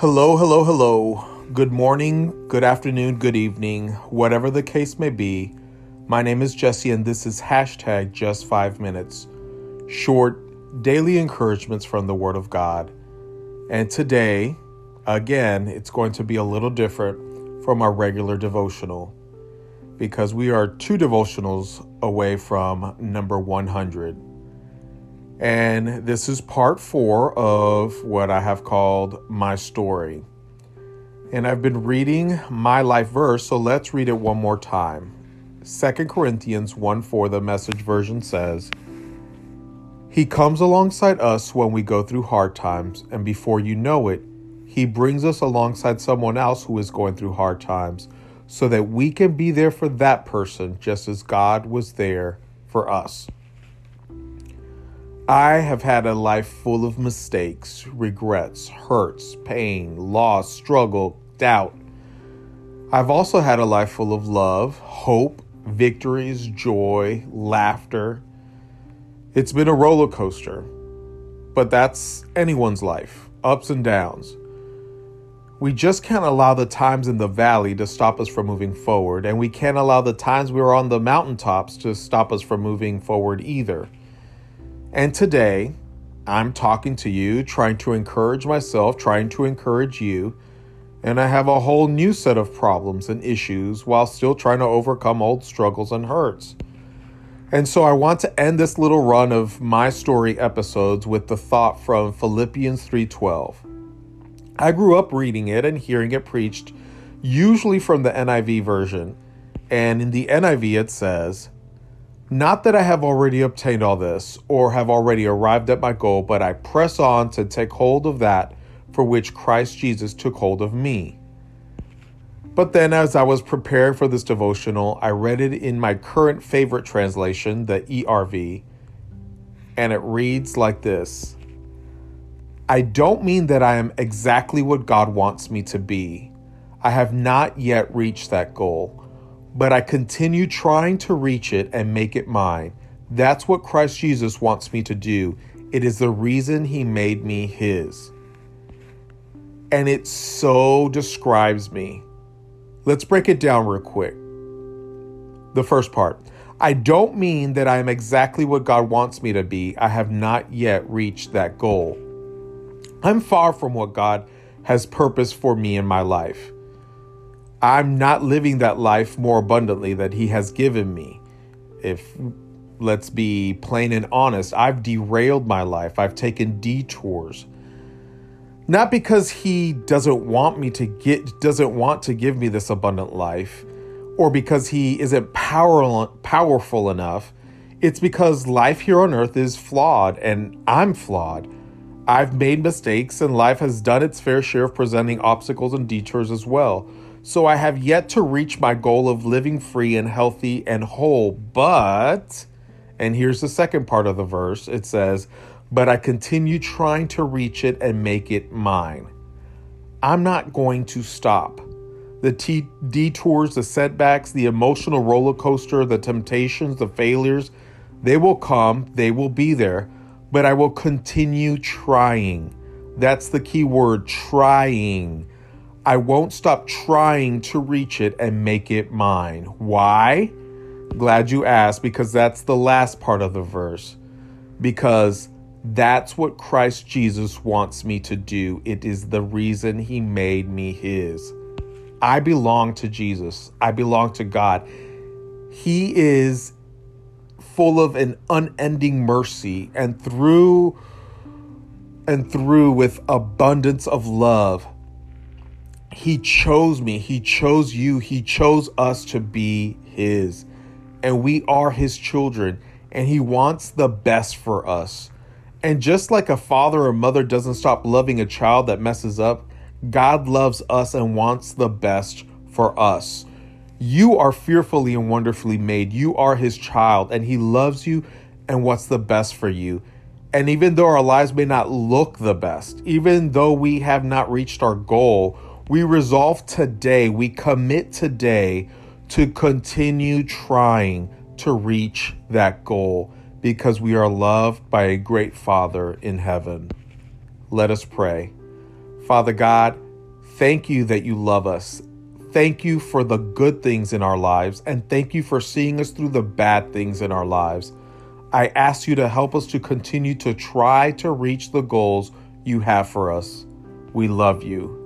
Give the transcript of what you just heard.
Hello, hello, hello. Good morning, good afternoon, good evening, whatever the case may be. My name is Jesse, and this is hashtag just five minutes. Short, daily encouragements from the Word of God. And today, again, it's going to be a little different from our regular devotional because we are two devotionals away from number 100. And this is part four of what I have called My Story. And I've been reading my life verse, so let's read it one more time. 2 Corinthians 1 4, the message version says, He comes alongside us when we go through hard times, and before you know it, He brings us alongside someone else who is going through hard times so that we can be there for that person just as God was there for us. I have had a life full of mistakes, regrets, hurts, pain, loss, struggle, doubt. I've also had a life full of love, hope, victories, joy, laughter. It's been a roller coaster, but that's anyone's life ups and downs. We just can't allow the times in the valley to stop us from moving forward, and we can't allow the times we are on the mountaintops to stop us from moving forward either. And today, I'm talking to you, trying to encourage myself, trying to encourage you. And I have a whole new set of problems and issues while still trying to overcome old struggles and hurts. And so I want to end this little run of my story episodes with the thought from Philippians 3:12. I grew up reading it and hearing it preached usually from the NIV version. And in the NIV it says, not that I have already obtained all this or have already arrived at my goal, but I press on to take hold of that for which Christ Jesus took hold of me. But then, as I was preparing for this devotional, I read it in my current favorite translation, the ERV, and it reads like this I don't mean that I am exactly what God wants me to be. I have not yet reached that goal but I continue trying to reach it and make it mine. That's what Christ Jesus wants me to do. It is the reason he made me his. And it so describes me. Let's break it down real quick. The first part I don't mean that I am exactly what God wants me to be. I have not yet reached that goal. I'm far from what God has purposed for me in my life. I'm not living that life more abundantly that He has given me. If let's be plain and honest, I've derailed my life, I've taken detours. Not because He doesn't want me to get, doesn't want to give me this abundant life, or because He isn't power, powerful enough. It's because life here on earth is flawed and I'm flawed. I've made mistakes and life has done its fair share of presenting obstacles and detours as well. So I have yet to reach my goal of living free and healthy and whole. But, and here's the second part of the verse it says, but I continue trying to reach it and make it mine. I'm not going to stop. The t- detours, the setbacks, the emotional roller coaster, the temptations, the failures, they will come, they will be there, but I will continue trying. That's the key word trying. I won't stop trying to reach it and make it mine. Why? Glad you asked, because that's the last part of the verse. Because that's what Christ Jesus wants me to do. It is the reason he made me his. I belong to Jesus, I belong to God. He is full of an unending mercy and through and through with abundance of love he chose me. He chose you. He chose us to be His. And we are His children. And He wants the best for us. And just like a father or mother doesn't stop loving a child that messes up, God loves us and wants the best for us. You are fearfully and wonderfully made. You are His child, and He loves you and what's the best for you. And even though our lives may not look the best, even though we have not reached our goal, we resolve today, we commit today to continue trying to reach that goal because we are loved by a great Father in heaven. Let us pray. Father God, Thank you that you love us. Thank you for the good things in our lives, and thank you for seeing us through the bad things in our lives. I ask you to help us to continue to try to reach the goals you have for us. We love you.